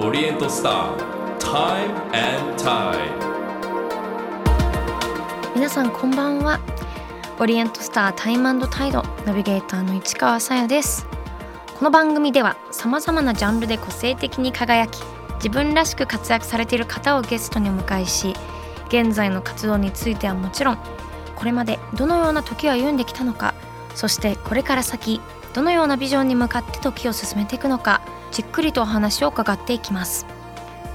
オリエントスター Time and Tide 皆さんこんばんは。オリエントスタータイムタイドナビゲーターの市川さやです。この番組ではさまざまなジャンルで個性的に輝き自分らしく活躍されている方をゲストにお迎えし現在の活動についてはもちろんこれまでどのような時を歩んできたのかそしてこれから先どのようなビジョンに向かって時を進めていくのかじっくりとお話を伺っていきます。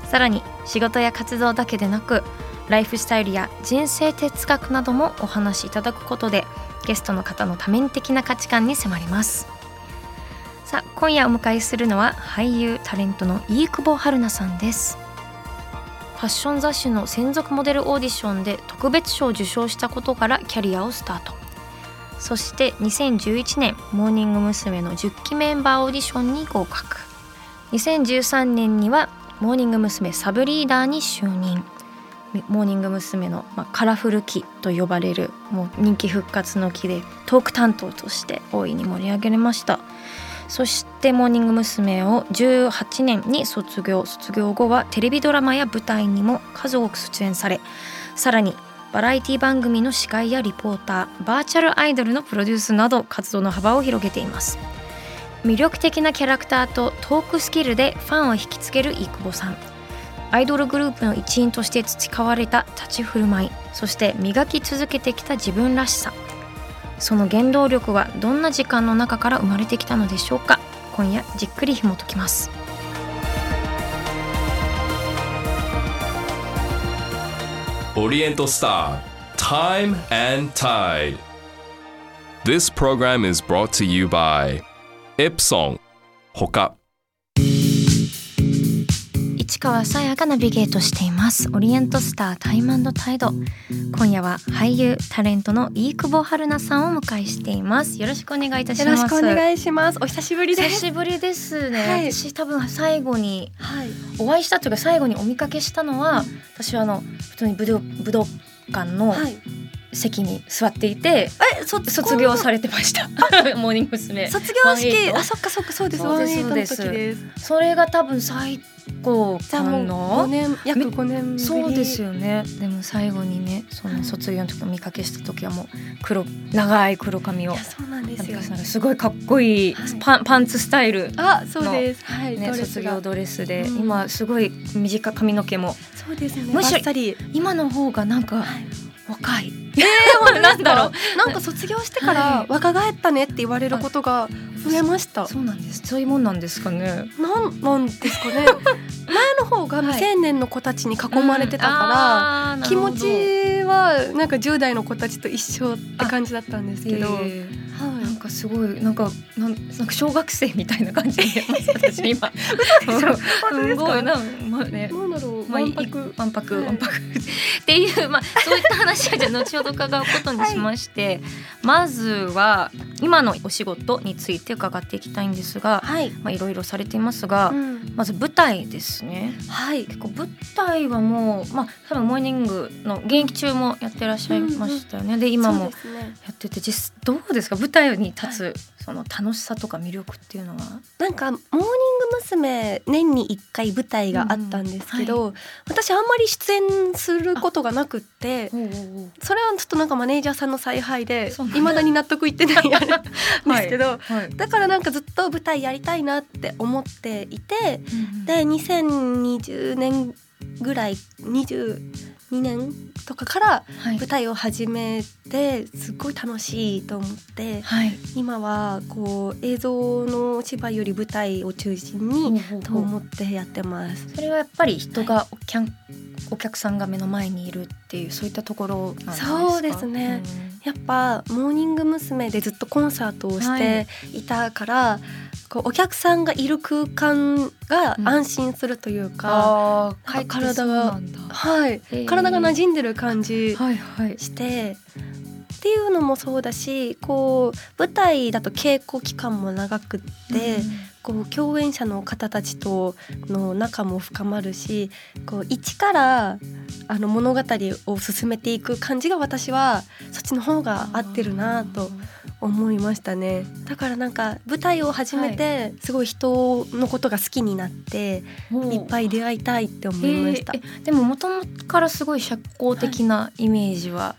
さらに仕事や活動だけでなくライフスタイルや人生哲学などもお話しいただくことでゲストの方の多面的な価値観に迫ります。さあ今夜お迎えするのは俳優タレントの飯久保春菜さんです。ファッション雑誌の専属モデルオーディションで特別賞を受賞したことからキャリアをスタート。そして2011年モーニング娘。の10期メンバーオーディションに合格。2013年にはモーニング娘。サブリーダーに就任モーニング娘。の、カラフル期と呼ばれるもう人気復活の期でトーク担当として大いに盛り上げられましたそしてモーニング娘。を18年に卒業卒業後はテレビドラマや舞台にも数多く出演されさらにバラエティ番組の司会やリポーターバーチャルアイドルのプロデュースなど活動の幅を広げています魅力的なキャラクターとトークスキルでファンを引きつける飯久保さん。アイドルグループの一員として培われた立ち振る舞いそして磨き続けてきた自分らしさ。その原動力はどんな時間の中から生まれてきたのでしょうか。今夜じっくり紐解きます。オリエントスター Time and Tide. This program is brought to you by Epson ほか市川さやがナビゲートしていますオリエントスタータイムタイド今夜は俳優タレントの飯久保春菜さんをお迎えしていますよろしくお願いいたしよろしますくお願いします。お久しぶりです。久しぶりですね、はい私多分最後にはい。お会いしたというか最後にお見かけしたのは、私はあの普通に武道武道館のはい。席に座っていて、卒業されてました モーニング娘。卒業式。18あ、そっかそっかそうです。そうですそうです時です。それが多分最後かな年約五年ぶり。そうですよねでも最後にねその卒業の時お見かけした時はもう黒長い黒髪をそうなんですよ。すごいかっこいい、はいパンパンツスタイルあ、そうです。はい。ね、卒業ドレスで、うん今すごい短い髪の毛もそうですね。むしろ。今の方がなんかはい若い、えー、なんだろう。なんか卒業してかはい。ら若返ったねって言われることが増えました。そうなんです。そういうもんなんですかね。なんなんですかね。前の方が未成年の子たちに囲まれてたから。ら気持ちはなんか10代の子たちと一緒って感じだったんですけど、はい。なんかすごいなんかなんなんか小学生みたいな感じで私今。すごいなんまあねなんだろう、まあ、いわんぱくわんぱく、はい。わんぱくっていう、まあ、そういった話はじゃあ後ほど伺うことにしまして、まずは今のお仕事について伺っていきたいんですが、はい、まあ、いろいろされていますが、うん。まず舞台ですね。はい、結構舞台はもう、まあ、多分モーニングの現役中もやってらっしゃいましたよね、で今もそうですね。やってて実どうですか？舞台に立つ、その楽しさとか魅力っていうのは？なんかモーニング娘。年に一回舞台があったんですけど、私あんまり出演することがなくってそれはちょっとなんかマネージャーさんの采配でそうなんだ。に納得いってないんですけど、はい。だからなんかずっと舞台やりたいなって思っていてで2020年ぐらい22年とかからはい。舞台を始めてすっごい楽しいと思ってはい。今はこう映像のお芝居より舞台を中心にと思ってやってます。それはやっぱり人がお客お客さんが目の前にいるっていうそういったところなんですか？そうですねやっぱモーニング娘。でずっとコンサートをしてい。たから、こうお客さんがいる空間が安心するというか、ああ体がはい。体が馴染んでる感じはいはい。してっていうのもそうだしこう舞台だと稽古期間も長くって、こう共演者の方たちとの仲も深まるしこう一からあの物語を進めていく感じが私はそっちの方が合ってるなと思いましたね。だからなんか舞台を始めてすごい人のことが好きになって、いっぱい出会いたいって思いました。へー。えでも元々からすごい社交的なイメージは、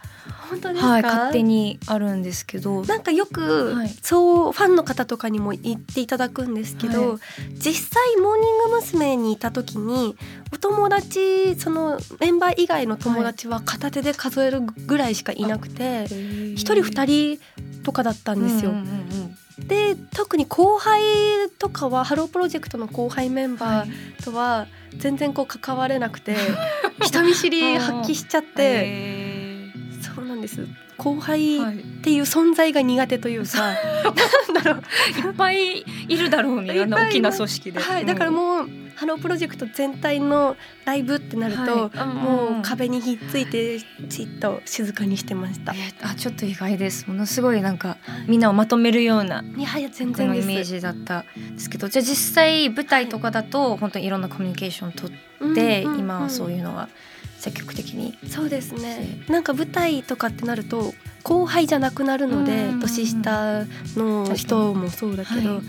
本当ですか、はい勝手にあるんですけど。なんかよく、はい。そうファンの方とかにも言っていただくんですけど、は実際モーニング娘。にいた時にお友達そのメンバー以外の友達は片手で数えるぐらいしかいなくて一人二人とかだったんですよ。うんうんうんうん。で特に後輩とかはハロープロジェクトの後輩メンバはい。ーとは全然こう関われなくて、人見知り発揮しちゃって、へそうなんです。後輩っていう存在が苦手というか、なんだろう。いっぱいいるだろうねあんな大きな組織で。はい、だからもう、ハロープロジェクト全体のライブってなると、はい。あもう壁にひっついてじっと静かにしてました。えーあちょっと意外です。ものすごいなんかみんなをまとめるような全僕然のイメージだったんですけどじゃあ実際舞台とかだと本当にいろんなコミュニケーション取って、今はそういうのは積極的に。そうですね。なんか舞台とかってなると後輩じゃなくなるので、うん。うんうん年下の人もそうだけど、はい。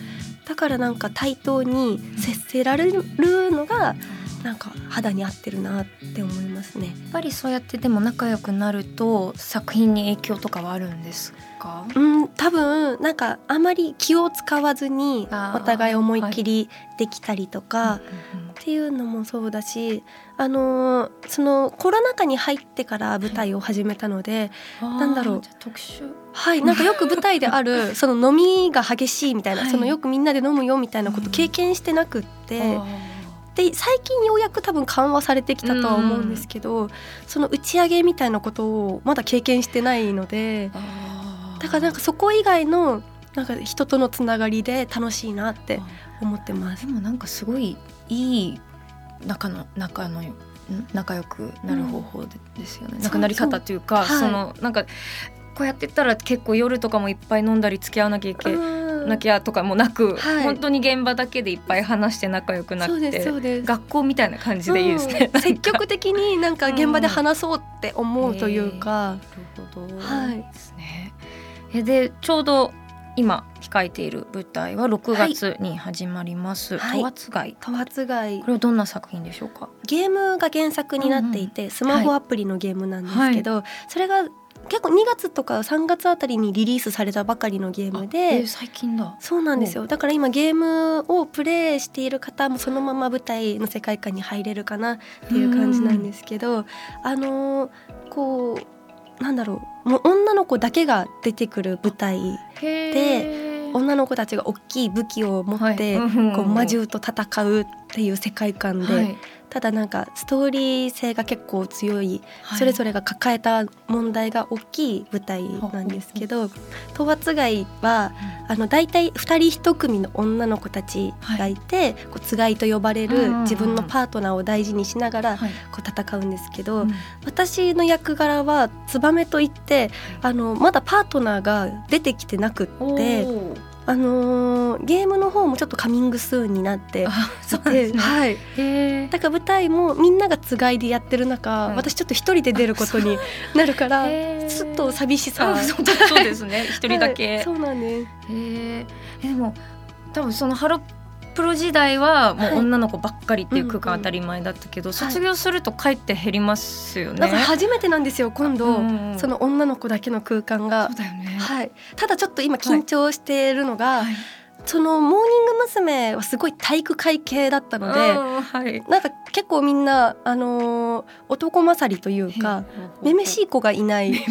だからなんか対等に接せられるのがなんか肌に合ってるなって思いますね。やっぱりそうやってでも仲良くなると作品に影響とかはあるんですか？うん、多分なんかあまり気を使わずにお互い思いっきりできたりとか、うんうんっていうのもそうだし、あのーそのコロナ禍に入ってから舞台を始めたので、うんなんだろう。特殊。はい、なんかよく舞台である その飲みが激しいみたいな、はい。そのよくみんなで飲むよみたいなこと経験してなくって、で最近ようやく多分緩和されてきたとは思うんですけど、その打ち上げみたいなことをまだ経験してないのでだからなんかそこ以外のなんか人とのつながりで楽しいなって思ってます。で。もなんかすごいいい仲の仲のん仲良くなる方法でですよね。そうなんかなり方というか、そうはい。なんかこうやってったら結構夜とかもいっぱい飲んだり付き合わなきゃいけうんなきゃとかもなく、はい。本当に現場だけでいっぱい話して仲良くなって学校みたいな感じでいいですね。うん積極的になんか現場で話そうって思うというか、なるほど、はいですね。えでちょうど今控えている舞台は6月に始まります。はい。十津街。十発街これはどんな作品でしょうか？ゲームが原作になっていて、スマホアプリのゲームなんですけど、それが結構2月とか3月あたりにリリースされたばかりのゲームえでー最近だ。そうなんですよ。だから今ゲームをプレイしている方もそのまま舞台の世界観に入れるかなっていう感じなんですけど、あのーこうなんだろうもう女の子だけが出てくる舞台で女の子たちが大きい武器を持って、こう魔獣と戦うっていう世界観で、はいただなんかストーリー性が結構強い、はい。それぞれが抱えた問題が大きい舞台なんですけど討伐街はあの大体2人1組の女の子たちがいて、こうつがいと呼ばれうんうんうん。る自分のパートナーを大事にしながらはい。こう戦うんですけど、うん。私の役柄はツバメといってあのまだパートナーが出てきてなくおって、ーあのーゲームの方もちょっとカミングスーンになっていなんですね。てはい、だから舞台もみんながつがいでやってる中、はい私ちょっと一人で出ることになるからちょっと寂しさ。あそうですね。一人だけ。はい。そうなんです。へー。えでも多分そのハロプロ時代はもうはい。女の子ばっかりっていう空間うんうん当たり前だったけど、い卒業すると帰って減りますよね。だから初めてなんですよ今度、うんうんその女の子だけの空間が。そうだよね。はい、ただちょっと今緊張しているのが、はいそのモーニング娘。はすごい体育会系だったので、うんはい。なんか結構みんな、あのー男勝りというかめめしい子がいない。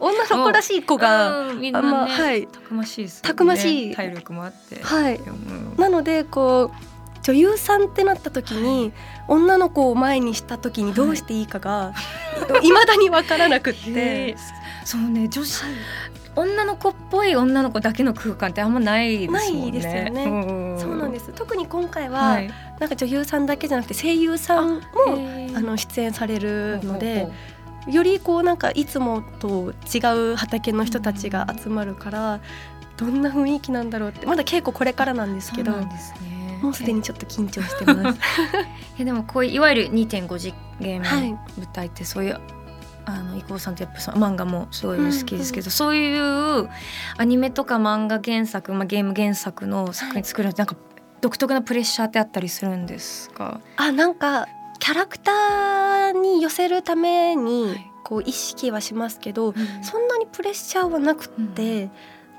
女の子らしい子が、まね、はいたくましいですよね。たくましい体力もあって。はい、うんなのでこう女優さんってなった時に、女の子を前にした時にどうしていいかが、いまだに分からなくって。そうね女子 女の子っぽい女の子だけの空間ってあんまないですもんね。ないですよねんそうなんです特に今回は、はい。なんか女優さんだけじゃなくて声優さんもあの出演されるのほうでほうよりこうなんかいつもと違う畑の人たちが集まるからどんな雰囲気なんだろうってまだ稽古これからなんですけどそうなんですね。もうすでにちょっと緊張してます。えでもこういういわゆる2.5次元はい舞台ってそういうあの伊藤さんとやっぱその漫画もすごい好きですけど、そういうアニメとか漫画原作、まあ、ゲーム原作の作品作るのってなんか独特なプレッシャーってあったりするんですか？あなんかキャラクターに寄せるためにこう意識はしますけど、そんなにプレッシャーはなくって、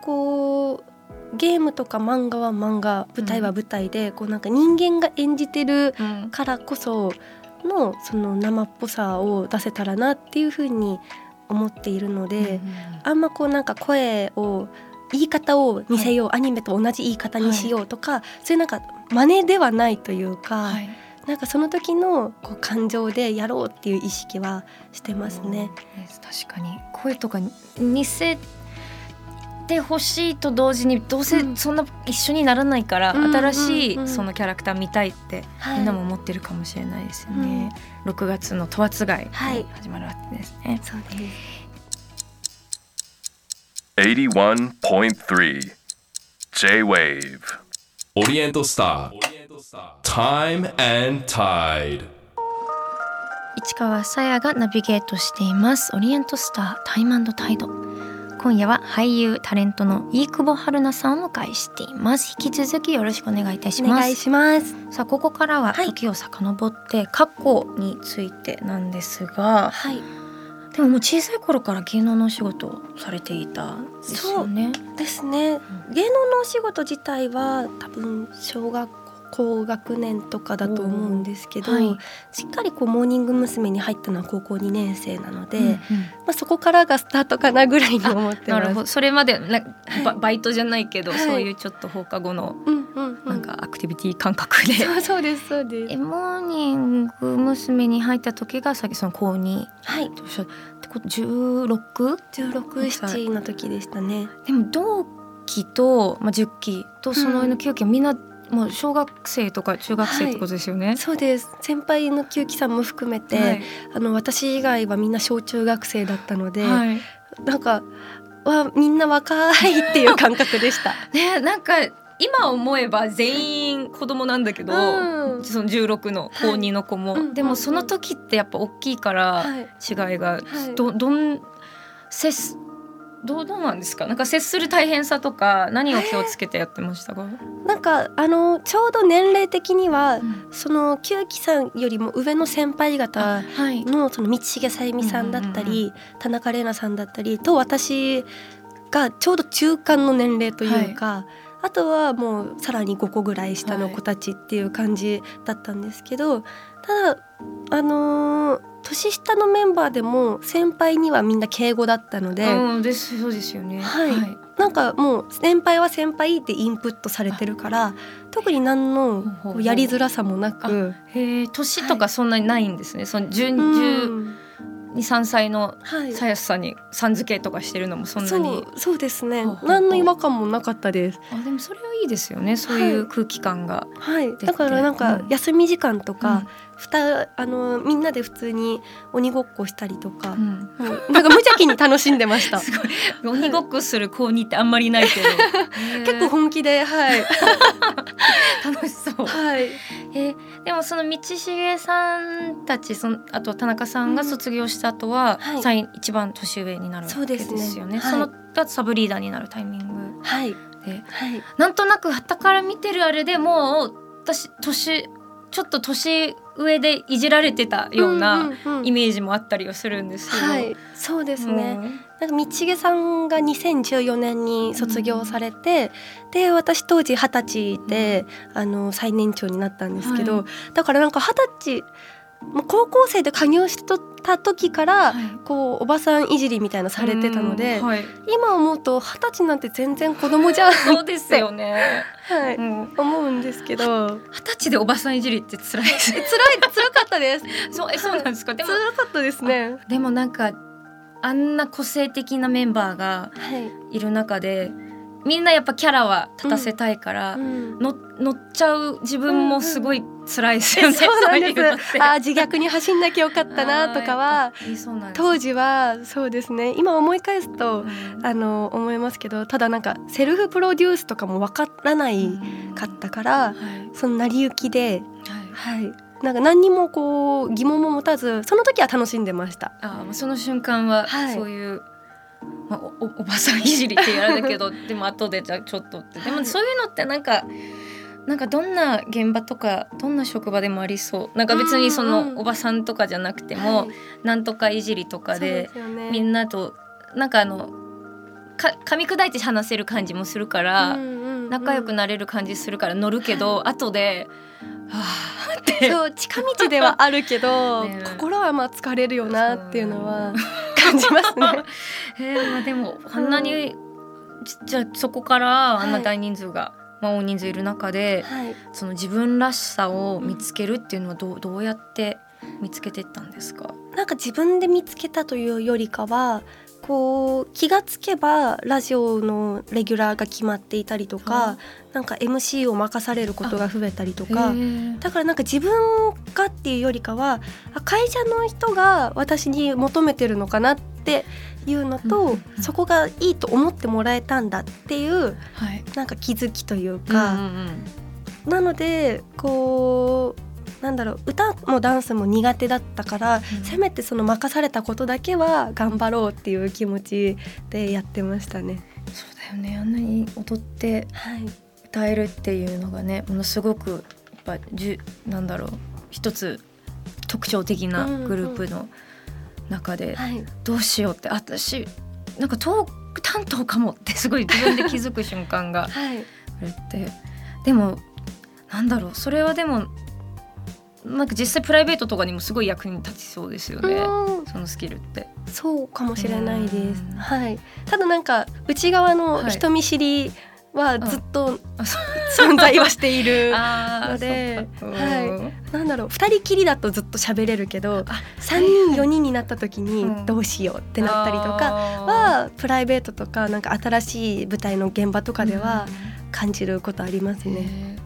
こうゲームとか漫画は漫画舞台は舞台で、こうなんか人間が演じてるうん。からこそのその生っぽさを出せたらなっていうふうに思っているので、あんまこうなんか声を言い方を似せよう、アニメと同じ言い方にしようとか、そういうなんか真似ではないというか、はい。なんかその時のこう感情でやろうっていう意識はしてますね。確かに。声とか似せてほしいと同時にどうせうん。そんな一緒にならないから、うん新しうんいそのキャラクター見たいってはい。みんなも思ってるかもしれないですよね。6月の十発街はい。に始まるわけですね。そうです。81.3 J-Wave Oriental Star Time and Tide. 市川さやがナビゲートしています。オリエントスタータイムタイド今夜は俳優タレントの飯久保春菜さんをお迎えしています引き続きよろしくお願いいたしますお願いします。さあここからははい時を遡って過去についてなんですが、はい。でももう小さい頃から芸能のお仕事をされていたんですよね。ですね。芸能のお仕事自体は多分小学校高学年とかだと思うんですけど、はいしっかりこうモーニング娘。に入ったのは高校2年生なので、うんうんまあ、そこからがスタートかなぐらいに思って。なるほどそれまでなバはいバイトじゃないけど、はいそういうちょっと放課後のうんうんうん。なんかアクティビティ感覚で、そうそうですそうですえ。モーニング娘。に入った時がさっきその高2はい。っしゃってこと 16? 十六七の時でしたね。でも同期と、まあ、10期とその上の9期はみんなもう小学生とか中学生ってことですよね？そうです。先輩の九期さんも含めて、はいあの私以外はみんな小中学生だったので、はいなんかわみんな若いっていう感覚でした。ねなんか今思えば全員子供なんだけど、うんその16の高2の子も、うんでもその時ってやっぱ大きいからはい。違いが、はいどどん接すどうどうなんですか？なんか接する大変さとか何を気をつけてやってましたか、なんかあのちょうど年齢的には、うん。その九期さんよりも上の先輩方はい。のその道重さゆみさんだったり、田中玲奈さんだったりと私がちょうど中間の年齢というか、あとはもうさらに5個ぐらい下の子たちっていう感じだったんですけど、ただあのー年下のメンバーでも先輩にはみんな敬語だったので、うんですそうですよね。はい。なんかもう先輩は先輩ってインプットされてるから特に何のやりづらさもなく。へえ年とかそんなにないんですね、その10うん。12歳のはい。さやすさんにさん付けとかしてるのもそんなに。そうそうですね。何の違和感もなかったです。あでもそれはいいですよね。そういう空気感が、はい。て。だからなんかうん。休み時間とかうん、ふたあのみんなで普通に鬼ごっこしたりとか、うん。なんか無邪気に楽しんでました。すごい。鬼ごっこする高2ってあんまりないけど。結構本気ではい。楽しそう。はい。えーでもその道重さんたちそのあと田中さんが卒業した後は、はい。最一番年上になるわけですよね。そうですね。そのがサブリーダーになるタイミングはい。ではい。なんとなく傍から見てるあれでもう私年ちょっと年上でいじられてたよううんなうんうん。イメージもあったりはするんですけど、はい。そうですね。もうなんか道重さんが2014年に卒業されて、で私当時二十歳で、あの最年長になったんですけど、はい。だからなんか二十歳もう高校生で加入した時から、はい。こうおばさんいじりみたいなのされてたので、うんはい、今思うと二十歳なんて全然子供じゃ んそうですよね。はい、うん。思うんですけど。二十歳でおばさんいじりって辛いです。ね。辛い辛かったです。そうえそうなんですか？でも辛かったですね。でもなんかあんな個性的なメンバーがはい、いる中でみんなやっぱキャラは立たせたいから、うん。の乗っちゃう自分もすごい辛いですよね。そうなん あー自虐に走んなきゃよかったな とかは当時はそうですね。今思い返すとうん。あの思いますけどただなんかセルフプロデュースとかもわからないかったから、はい。その成り行きで、はい。はい、なんか何にもこう疑問も持たずその時は楽しんでました。あーその瞬間ははい。そういう、まあ、おお おばさんいじりって言われたけど でも後でじゃあちょっとって。でもはいそういうのってなんかなんかどんな現場とかどんな職場でもありそう。なんか別にそのおばさんとかじゃなくても、はい。なんとかいじりとかでみんなとなんかあのか噛み砕いて話せる感じもするから、仲良くなれる感じするから乗るけど、後で「はあ」って。そう近道ではあるけど、ね。心はまあ疲れるよなっていうのは感じますね。えーまあ、でもあんなに、じじゃあそこからあんな大人数が、まあ、大人数いる中ではい、その自分らしさを見つけるっていうのはどうどうやって見つけていったんですか、なんか自分で見つけたというよりかはこう気がつけばラジオのレギュラーが決まっていたりとはかなんか MC を任されることが増えたりとかだからなんか自分がっていうよりかはあ会社の人が私に求めてるのかなっていうのと、そこがいいと思ってもらえたんだっていうはい。なんか気づきといううんか、うん。なのでこうなんだろう歌もダンスも苦手だったから、うん。せめてその任されたことだけは頑張ろうっていう気持ちでやってましたね。そうだよね。あんなに踊ってはい、歌えるっていうのがねものすごくやっぱじゅなんだろう一つ特徴的なグループの中で、はい、どうしようって。私なんかトーク担当かもってすごい自分で気づく瞬間が はい、あるって。でもなんだろう。それはでもなんか実際プライベートとかにもすごい役に立ちそうですよね、うん。そのスキルって。そうかもしれないです。うん。はい。ただなんか内側のはい人見知りはずっと存在はしている。のではいうん。なんだろう。二人きりだとずっと喋れるけどあ三人四人になった時にうん。どうしようってなったりとかあはプライベートとかなんか新しい舞台の現場とーかではうん。感じることありますね。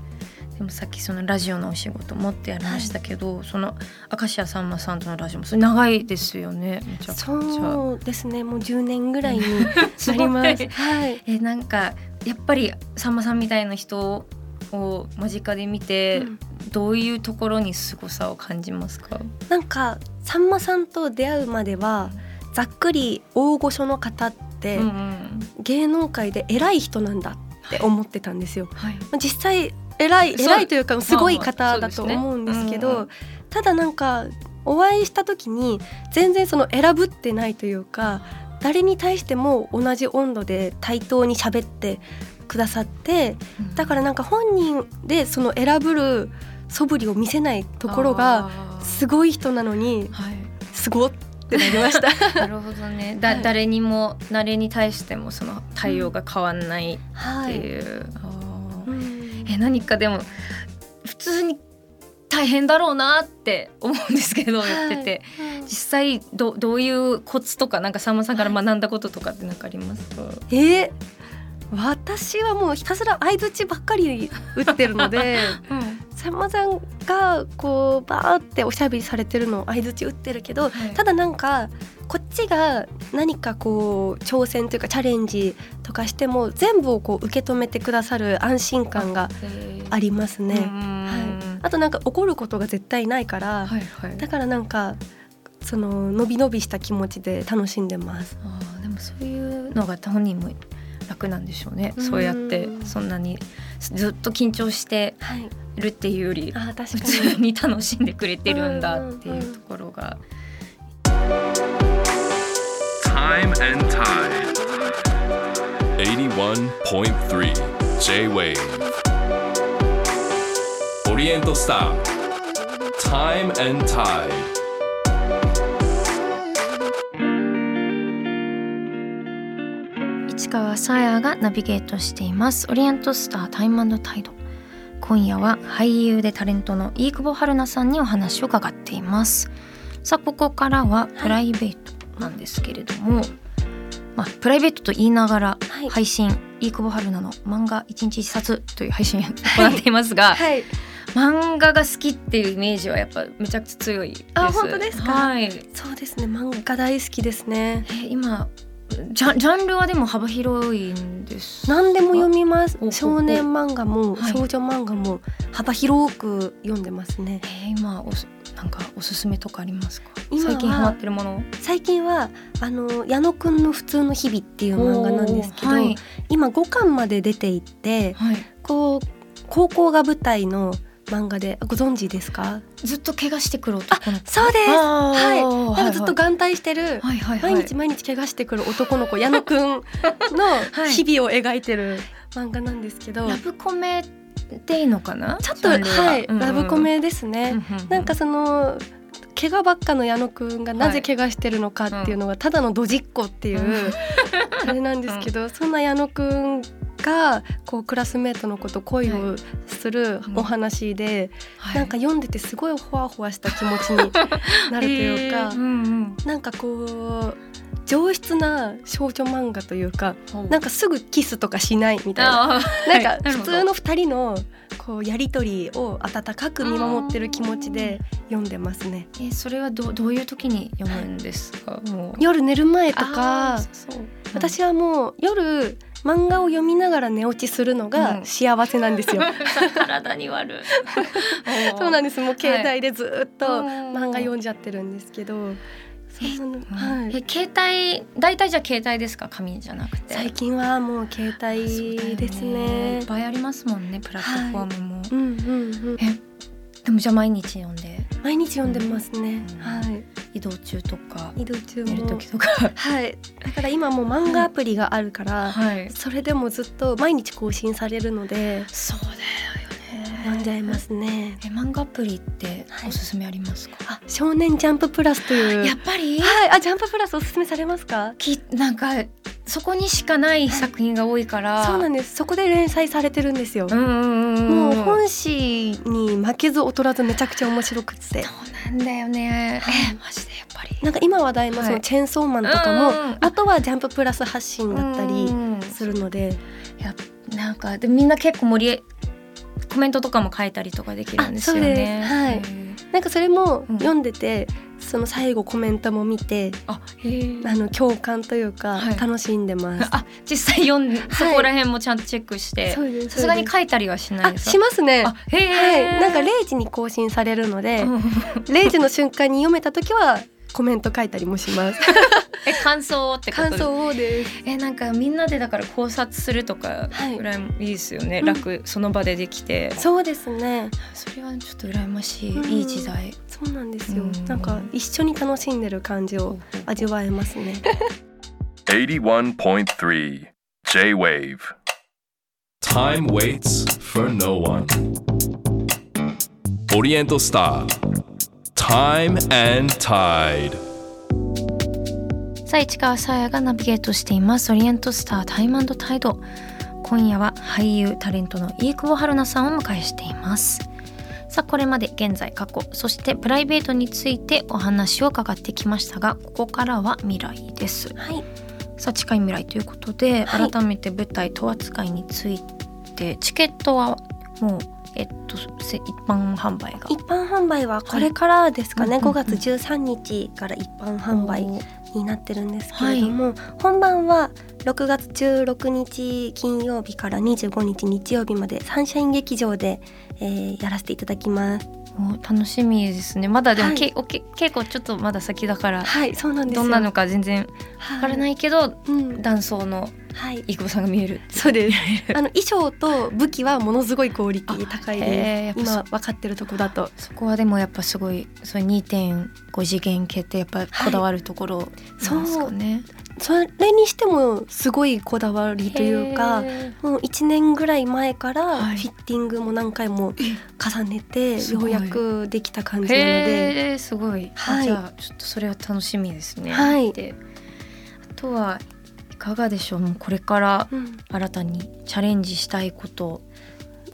ねでもさっきそのラジオのお仕事もってやりましたけど、その明石家さんまさんとのラジオもそれ長いですよねめちゃくちゃ。そうですねもう10年ぐらいになりすます。はい。えなんかやっぱりさんまさんみたいな人を間近で見て、うんどういうところに凄さを感じますか、なんかさんまさんと出会うまではざっくり大御所の方ってうんうん芸能界で偉い人なんだって思ってたんですよ。はい、まあ実際偉い偉いというかすごいまあ方だと思うんですけどただなんかお会いした時に全然その選ぶってないというか誰に対しても同じ温度で対等に喋ってくださってだからなんか本人でその選ぶる素振りを見せないところがすごごい人なのにはい。すごってなりました。なるほどね。だ、はい。誰にも誰に対してもその対応が変わんないっはい、てい。う、あー。うんえ何かでも普通に大変だろうなって思うんですけど、やってて。はい。実際どどういうコツとかなんかさんまさんから学んだこととかって何かありますか、えー私はもうひたすら相槌ばっかり打ってるので さんまさんがこうバーっておしゃべりされてるのを相槌打ってるけどはい。ただなんかこっちが何かこう挑戦というかチャレンジとかしても全部をこう受け止めてくださる安心感がありますね。ねはい、あとなんか怒ることが絶対ないから、はいはい。だからなんかその伸び伸びした気持ちで楽しんでます。あーでもそういうのが本人も楽なんでしょうね。うん。そうやってそんなにずっと緊張してはい、るっていうより普通に楽しんでくれてるんだっていうところが。Time and Tide. 81.3 J-Wave. Orient Star Time and Tide. 市川さやがナビゲートしていますオリエントスタータイムタイド今夜は俳優でタレントの飯久保春菜さんにお話を伺っています。さあここからはプライベートなんですけれども、まあプライベートと言いながらはい。配信、飯久保春菜の漫画一日一冊という配信を行っていますが、はい、漫画が好きっていうイメージはやっぱめちゃくちゃ強いです。あ本当ですか？はい。そうですね。漫画大好きですね。え今ジャンジャンルはでも幅広いんですか？何でも読みます。少年漫画もはい。少女漫画も幅広く読んでますね。えー、今おすなんかおすすめとかありますか？最近ハマってるもの？最近はあの矢野くんの普通の日々っていう漫画なんですけど、はい。今5巻まで出ていってはい、こう高校が舞台の漫画で。ご存知ですか？ずっと怪我してくる男の子。そうです。ははいなんかずっと眼帯してる。はいはいはい。毎日毎日怪我してくる男の子矢野くんの い。日々を描いてる。漫画なんですけど、ラブコメっていいのかな？ちょっとはい、うんうん。ラブコメですね、うんうんうん。なんかその怪我ばっかの矢野くんがなぜ怪我してるのかっていうのがただのドジっ子っていう、うんあれなんですけど、そんな矢野くんがこうクラスメートの子と恋をするお話で、はい。なんか読んでてすごいほわほわした気持ちに なるというか、えーうんうん。なんかこう上質な少女漫画というかなんかすぐキスとかしないみたいな。なんかはい普通の二人のこうやりとりを温かく見守ってる気持ちで読んでますね。えそれはどどういう時に読むんですか？夜寝る前とあかそう私はもう夜漫画を読みながら寝落ちするのがうん。幸せなんですよ。体に悪い。そうなんでです。もう携帯でずっとうん漫画読んじゃってるんですけど、はい。え携帯大体じゃあ携帯ですか？紙じゃなくて。最近はもう携帯ですいね。っ。ぱいありますもんねプラットフォームも、うんうんうん。えでもじゃあ毎日読んで毎日読んでますね。うんはい。移動中とか移動中寝るも。時とかはい。だから今もう漫画アプリがあるから、はいそれでもずっと毎日更新されるのでそうだよね読んじゃいますね。え漫画アプリってはい。おすすめありますか、あ、少年ジャンププラスという。やっぱり？はい、あ、ジャンププラスおすすめされますか？きなんかそこにしかない作品が多いから、そうなんです。そこで連載されてるんですよ。もう本誌に負けず劣らずめちゃくちゃ面白くって。そうなんだよね、はい。えマジでやっぱり。なんか今話題のそはい。のチェーンソーマンとかも、うんあとはジャンププラス発信だったりうんするので、やなんかでみんな結構盛りコメントとかも書いたりとかできるんですよね。はい。なんかそれもうん。読んでて、その最後コメントも見て、ああの共感というかはい。楽しんでます。あ実際読んで、そこら辺もちゃんとチェックしてさすがに書いたりはしないあです。かしますね。はい、え、なんか0時に更新されるので、うん。0時の瞬間に読めた時はコメント書いたりもします。え感想ってこと感想をです。えなんかみんなでだから考察するとかはい。ぐらいもいいですよね、うん。楽その場でできて。そうですね。それはちょっと羨ましい、うんいい時代。そうなんですよ。うん。なんか一緒に楽しんでる感じを味わえますね。81.3 J-Wave Time waits for no one. オリエントスター Time and Tide. さあ市川さやがナビゲートしています。オリエントスタータイムタイド今夜は俳優タレントの飯久保春菜さんをお迎えしています。さあこれまで現在過去そしてプライベートについてお話を伺ってきましたがここからは未来です。はい。さあ近い未来ということで、はい。改めて舞台「十扱い」についてチケットはもうえっとせ一般販売が。一般販売はこれからですかね。5はいうんうんうん。月13日から一般販売になってるんですけれども、本番は6月16日金曜日から25日日曜日までサンシャイン劇場で、えーやらせていただきます。お楽しみですね。まだでも、はい。けおけ稽古ちょっとまだ先だからはい、そうなんですよ。どんなのか全然わからないいけど、うん、男装のはい。飯久保さんが見えるそうです。あの衣装と武器はものすごいクオリティ高いで今分かってるとこだと。そこはでもやっぱすごいそれ2.5次元系ってやっぱこだわるところなんですかね、それにしてもすごいこだわりというか。へもう1年ぐらい前からはい。フィッティングも何回もー重ねてようやくできた感じなので、すごい、あはい。じゃあちょっとそれは楽しみですね。はい。であとはいかがでしょう？もうこれからうん。新たにチャレンジしたいこと。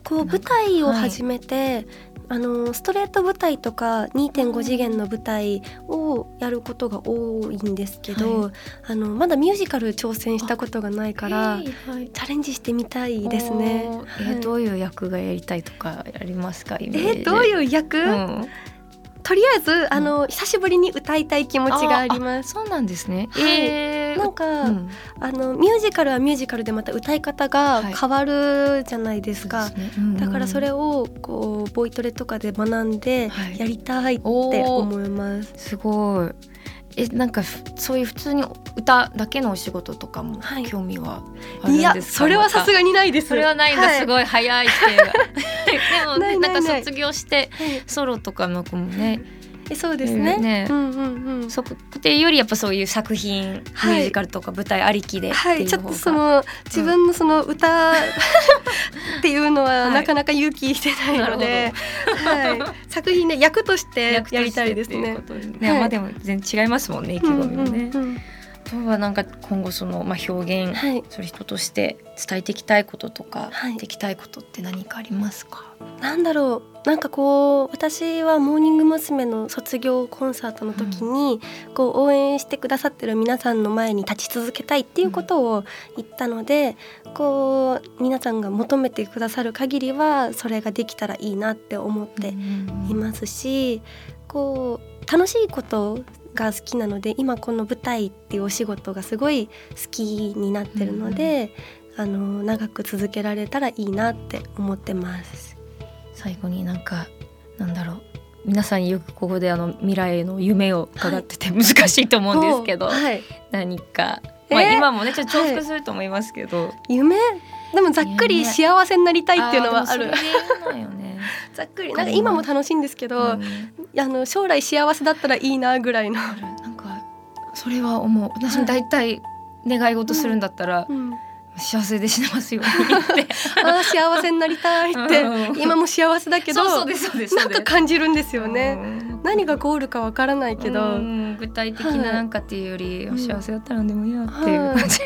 こう舞台を始めて、あのストレート舞台とか2.5次元の舞台をやることが多いんですけど、はあのまだミュージカル挑戦したことがないからへーはい。チャレンジしてみたいですね。えはい。どういう役がやりたいとかありますか？イメージ。えどういう役、うん。とりあえずあの久しぶりに歌いたい気持ちがあります。そうなんですね。はい。えーなんか、うん。あのミュージカルはミュージカルでまた歌い方が変わるじゃないですか、そうですね。うん。うんだからそれをこうボイトレとかで学んではい。やりたいって思います。すごい。えなんかふそういう普通に歌だけのお仕事とかもはい。興味はあるんいやですか、それはさすががにないです。それはないんだ、はい。すごい早いっていう。でもねなんか卒業してはい。ソロとかの子もねえそうですね。ね。うんうんうん。そこっていうよりやっぱそういう作品、はい。ミュージカルとか舞台ありきではいい、ちょっとその自分のその歌 っていうのははい。なかなか勇気してないので、はい、作品で役としてやりたいですね。ね、はいまあでも全然違いますもんね意気込みもね。とはなんか今後そのまあ表現はい、する人として伝えていきたいこととか、はい。できたいことって何かありますか？なんだろう。なんかこう私はモーニング娘。の卒業コンサートの時に、こう応援してくださってる皆さんの前に立ち続けたいっていうことを言ったので、こう皆さんが求めてくださる限りはそれができたらいいなって思っていますしこう楽しいことが好きなので今この舞台っていうお仕事がすごい好きになってるので、あの長く続けられたらいいなって思ってます。最後になんかなんだろう。皆さんよくここであの未来への夢を伺ってて難しいと思うんですけど、はい、何か、まあ、えー今もねちょっと重複すると思いますけど、夢？でもざっくり夢幸せになりたいっていうのはある。ざっくり。なんか今も楽しいんですけど、うん。あの将来幸せだったらいいなぐらいの、なんかそれは思う。私も大体願い事するんだったら、うん、幸せで死ねますようにって。あー幸せになりたいって。うん。今も幸せだけどなんか感じるんですようね。ん。何がゴールかわからないけど、うん。具体的ななんかっていうより、うん幸せだったら何でもいいやっていう感じ、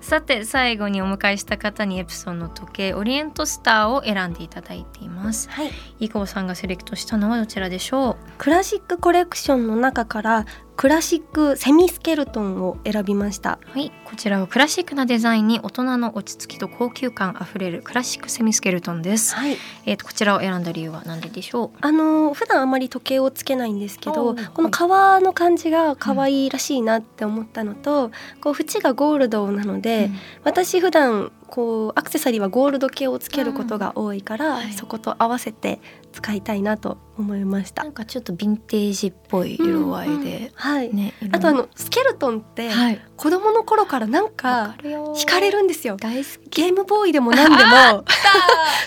さて最後にお迎えした方にエプソンの時計オリエントスターを選んでいただいています。はい、井久保さんがセレクトしたのはどちらでしょクラシックコレクションの中からクラシックセミスケルトンを選びました。うはい。こちらはクラシックなデザインに大人の落ち着きと高級感あふれるクラシックセミスケルトンです、はい、えー、とこちらを選んだ理由は何ででしょあの普段あまり時計をつけないんですけどこの革の感じが可愛いらしいなって思ったのと、こう縁がゴールドなのう、で、私普段こうアクセサリーはゴールド系をつけることが多いから、はい。そこと合わせて使いたいなと思いました。な。んかちょっとヴィンテージっぽい色合いで、はい、ねあとあのスケルトンってはい。子供の頃からなんか惹かれるんですよ。大好き。ゲームボーイでも何でも。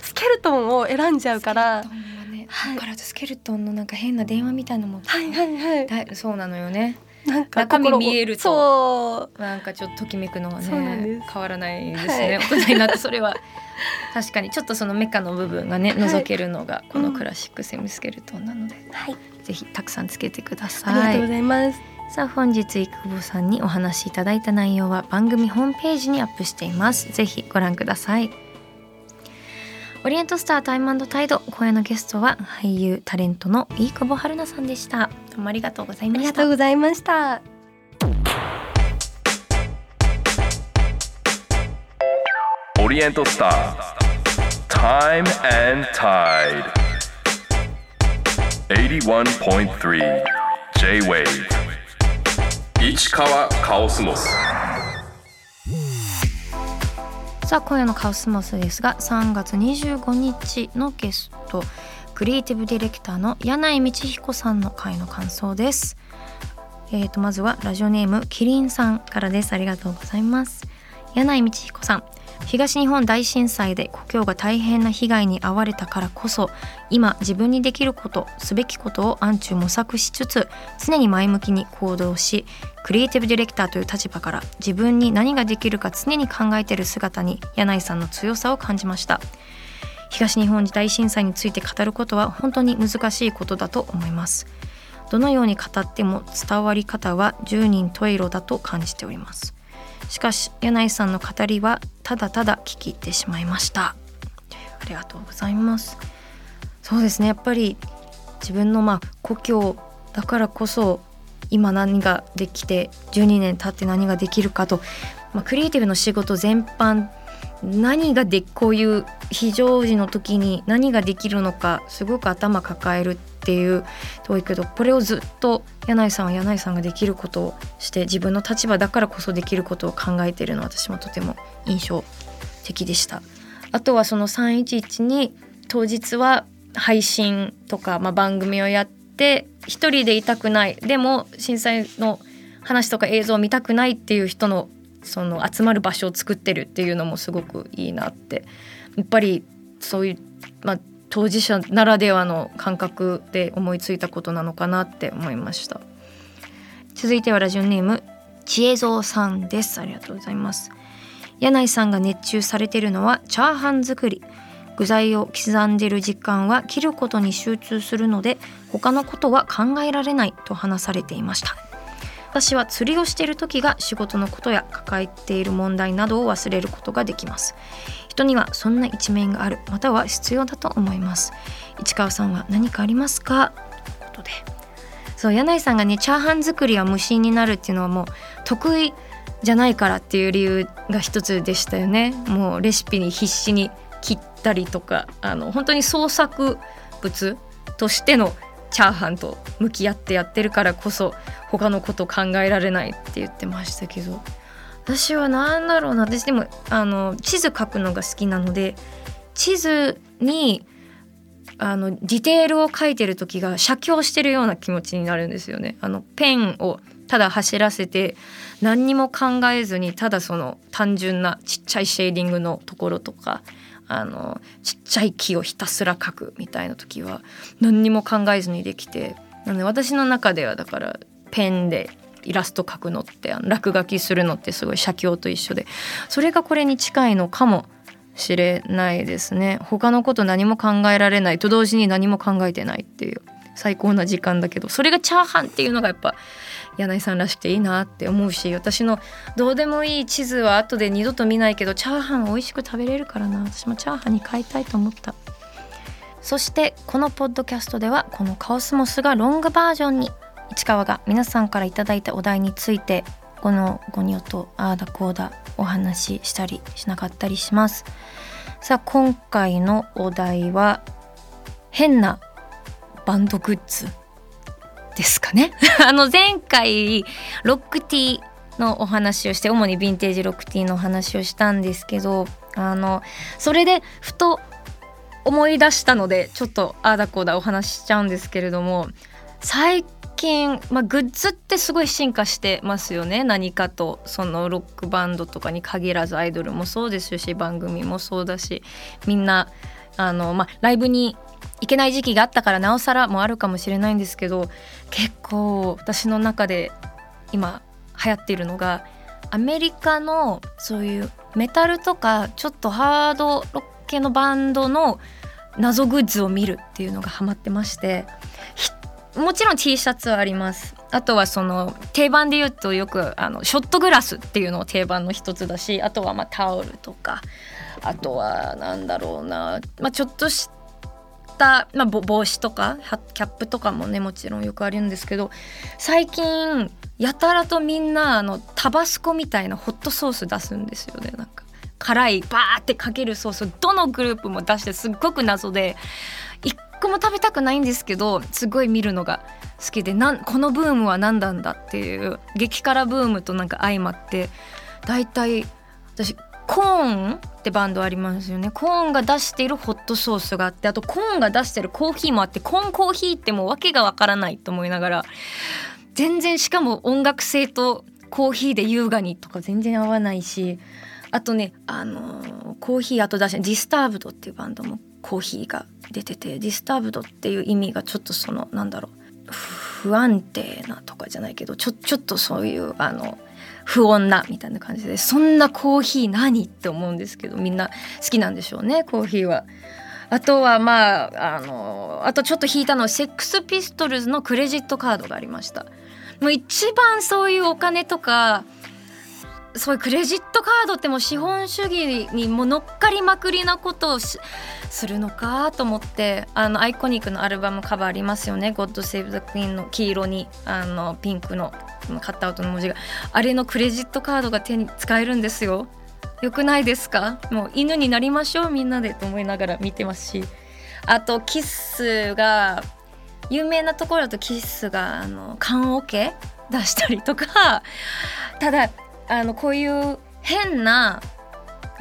スケルトンを選んじゃうから。スケルトンはい。だからスケルトンのなんか変な電話みたいなのも、はいはいはい。だそうなのよね。なんか中身見えると。そう。なんかちょっとときめくのはね変わらないですね、大人になってそれは 確かにちょっとそのメカの部分がねはい。覗けるのがこのクラシックセミスケルトンなので、はい。ぜひたくさんつけてくだあさい。りがとうございます。さあ本日生久保さんにお話しいただいた内容は番組ホームページにアップしています。ぜひご覧ください。オリエントスタータイムタイド今夜のゲストは俳優タレントの飯久保春菜さんでした。どうもありがとうございありがましたとうございました。リエントスター。Time and Tide 81.3 J-Wave 市川カオスモス。さあ今夜のカオスモスですが3月25日のゲストクリエイティブディレクターの柳井道彦さんの回の感想です。えー、とまずはラジオネームキリンさんからです。ありがとうございます。柳井道彦さん。東日本大震災で故郷が大変な被害に遭われたからこそ今自分にできることすべきことを暗中模索しつつ常に前向きに行動しクリエイティブディレクターという立場から自分に何ができるか常に考えている姿に柳井さんの強さを感じました。東日本大震災について語ることは本当に難しいことだと思います。どのように語っても伝わり方は十人十色だと感じております。しかし柳井さんの語りはただただ聞き入ってしまいました。ありがとうございます。そうですね。やっぱり自分のまあ故郷だからこそ今何ができて12年経って何ができるかと、まあ、クリエイティブの仕事全般何がでこういう非常時の時に何ができるのかすごく頭抱えるっていう遠いけどこれをずっと柳井さんは柳井さんができることをして自分の立場だからこそできることを考えているのは私もとても印象的でした。あとはその311に当日は配信とか、まあ、番組をやって一人でいたくないでも震災の話とか映像を見たくないっていう人のその集まる場所を作ってるっていうのもすごくいいなって。やっぱりそういう、まあ、当事者ならではの感覚で思いついたことなのかなって思いました。続いてはラジオネーム知恵蔵さんです。ありがとうございます。柳井さんが熱中されてるのはチャーハン作り。具材を刻んでる時間は切ることに集中するので他のことは考えられないと話されていました。私は釣りをしている時が仕事のことや抱えている問題などを忘れることができます。人にはそんな一面があるまたは必要だと思います。市川さんは何かありますか？ということで。そう柳井さんがねチャーハン作りは無心になるっていうのはもう得意じゃないからっていう理由が一つでしたよね。もうレシピに必死に切ったりとかあの本当に創作物としてのチャーハンと向き合ってやってるからこそ他のこと考えられないって言ってましたけど私は何だろうな私でもあの地図書くのが好きなので地図にあのディテールを書いてる時が写経してるような気持ちになるんですよね。あのペンをただ走らせて何にも考えずにただその単純なちっちゃいシェーディングのところとかあのちっちゃい木をひたすら描くみたいな時は何にも考えずにできてなので私の中ではだからペンでイラスト描くのって落書きするのってすごい写経と一緒でそれがこれに近いのかもしれないですね。他のこと何も考えられないと同時に何も考えてないっていう最高な時間だけどそれがチャーハンっていうのがやっぱ柳井さんらしくていいなって思うし私のどうでもいい地図は後で二度と見ないけどチャーハン美味しく食べれるからな。私もチャーハンに買いたいと思った。そしてこのポッドキャストではこのカオスモスがロングバージョンに市川が皆さんから頂いたお題についてこのゴニョとああだこうだお話ししたりしなかったりします。さあ今回のお題は変なバンドグッズ。ですかね。あの前回ロックティーのお話をして主にヴィンテージロックティーのお話をしたんですけどあのそれでふと思い出したのでちょっとああだこうだお話ししちゃうんですけれども最近、まあ、グッズってすごい進化してますよね。何かとそのロックバンドとかに限らずアイドルもそうですし番組もそうだしみんなあの、まあ、ライブに行けない時期があったからなおさらもあるかもしれないんですけど結構私の中で今流行っているのがアメリカのそういうメタルとかちょっとハードロック系のバンドの謎グッズを見るっていうのがハマってましてもちろん T シャツはあります。あとはその定番で言うとよくあのショットグラスっていうのを定番の一つだしあとはまあタオルとかあとはなんだろうな、まあ、ちょっとした、たまあ、帽子とかキャップとかもねもちろんよくあるんですけど最近やたらとみんなあのタバスコみたいなホットソース出すんですよね。なんか辛いバーってかけるソースどのグループも出してすっごく謎で一個も食べたくないんですけどすごい見るのが好きでなんこのブームは何なんだっていう激辛ブームとなんか相まって大体私コーンってバンドありますよね。コーンが出しているホットソースがあってあとコーンが出してるコーヒーもあってコーンコーヒーってもう訳がわからないと思いながら全然しかも音楽性とコーヒーで優雅にとか全然合わないしあとねあのー、コーヒー後出し Disturbed っていうバンドもコーヒーが出てて disturbed っていう意味がちょっとそのなんだろう不安定なとかじゃないけどちょちょっとそういうあの不穏なみたいな感じでそんなコーヒー何って思うんですけどみんな好きなんでしょうねコーヒーは。あとはまああのあとちょっと引いたのはセックスピストルズのクレジットカードがありました。もう一番そういうお金とかそういうクレジットカードっても資本主義にも乗っかりまくりなことをするのかと思ってあのアイコニックのアルバムカバーありますよね「God Save the Queen」の黄色にあのピンクのカットアウトの文字が。あれのクレジットカードが手に使えるんですよ。よくないですか？もう犬になりましょうみんなでと思いながら見てますし。あとキッスが有名なところだとキッスがあの缶オケ出したりとか。ただあのこういう変な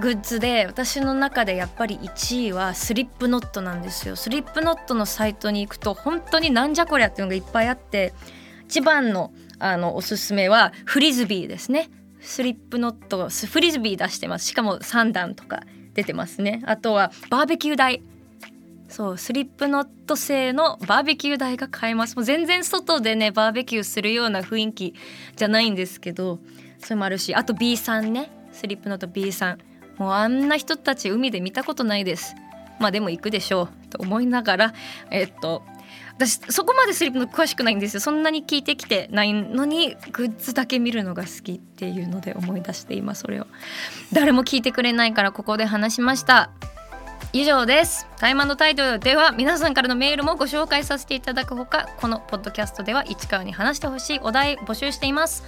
グッズで私の中でやっぱり1位はスリップノットなんですよ。スリップノットのサイトに行くと本当になんじゃこりゃっていうのがいっぱいあって一番のあのおすすめはフリズビーですね。スリップノットフリズビー出してます。しかも3段とか出てますね。あとはバーベキュー台。そうスリップノット製のバーベキュー台が買えます。もう全然外でねバーベキューするような雰囲気じゃないんですけどそれもあるしあと B さんね。スリップノット B さん。もうあんな人たち海で見たことないです。まあでも行くでしょう。と思いながらえっと私そこまでスリップの詳しくないんですよ。そんなに聞いてきてないのにグッズだけ見るのが好きっていうので思い出して今それを。誰も聞いてくれないからここで話しました。以上です。タイマンのタイトルでは皆さんからのメールもご紹介させていただくほかこのポッドキャストでは市川に話してほしいお題募集しています。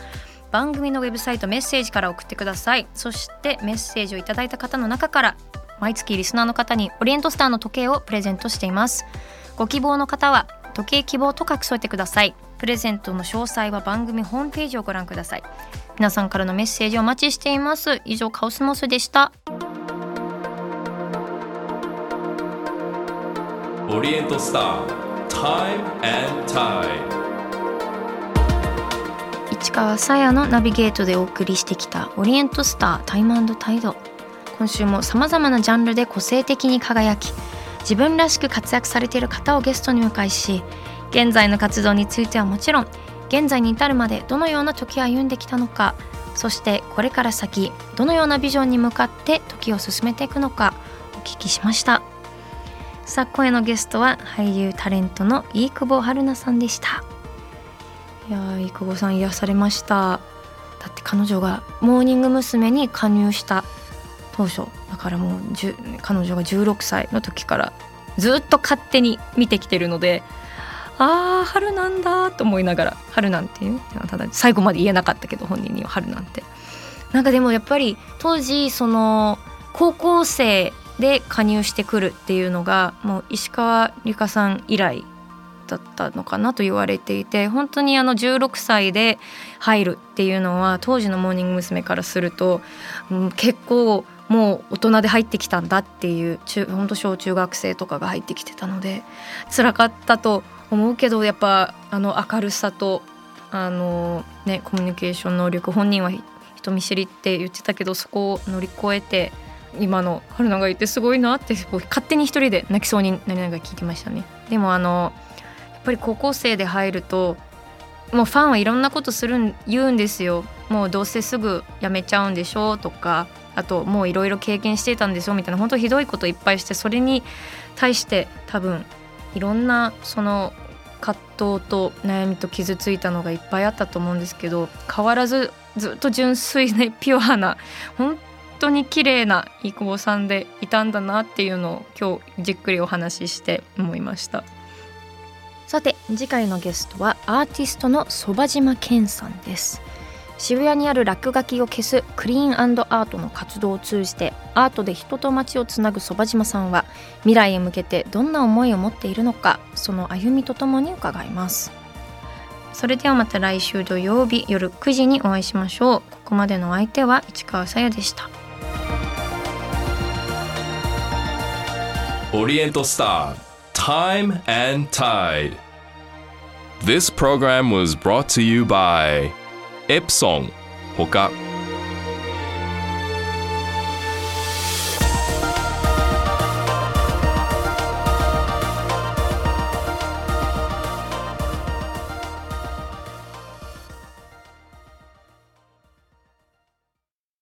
番組のウェブサイトメッセージから送ってください。そしてメッセージをいただいた方の中から毎月リスナーの方にオリエントスターの時計をプレゼントしています。ご希望の方は時計希望と書き添えてください。プレゼントの詳細は番組ホームページをご覧ください。皆さんからのメッセージをお待ちしています。以上カオスモスでした。オリエントスター Time and Tide 市川さやのナビゲートでお送りしてきたオリエントスタータイムタイド。今週もさまざまなジャンルで個性的に輝き自分らしく活躍されている方をゲストに迎えし現在の活動についてはもちろん現在に至るまでどのような時を歩んできたのかそしてこれから先どのようなビジョンに向かって時を進めていくのかお聞きしました。さあ今夜のゲストは俳優タレントの飯久保春菜さんでした。いやー久保さん癒されました。だって彼女がモーニング娘。に加入した当初。だからもう彼女が16歳の時からずっと勝手に見てきてるのでああ春なんだと思いながら春なんていうただ最後まで言えなかったけど本人には春なんて。なんかでもやっぱり当時その高校生で加入してくるっていうのがもう石川理香さん以来だったのかなと言われていて本当にあの16歳で入るっていうのは当時のモーニング娘。からすると、うん、結構もう大人で入ってきたんだっていう中本当小中学生とかが入ってきてたので辛かったと思うけどやっぱあの明るさとあの、ね、コミュニケーション能力本人は人見知りって言ってたけどそこを乗り越えて今の春菜がいてすごいなって勝手に一人で泣きそうになりながら聞きましたね。でもあのぱり高校生で入るともうファンはいろんなことする言うんですよもうどうせすぐ辞めちゃうんでしょうとかあともういろいろ経験してたんでしょみたいな本当ひどいこといっぱいしてそれに対して多分いろんなその葛藤と悩みと傷ついたのがいっぱいあったと思うんですけど変わらずずっと純粋で ピュアな本当に綺麗な伊久保さんでいたんだなっていうのを今日じっくりお話しして思いました。さて次回のゲストはアーティストのそば島健さんです。渋谷にある落書きを消すクリーンアートの活動を通じてアートで人と街をつなぐそば島さんは未来へ向けてどんな思いを持っているのかその歩みとともに伺います。それではまた来週土曜日夜9時にお会いしましょう。ここまでの相手は市川さやでした。オリエントスター Time and Tide. This program was brought to you by Epson ほか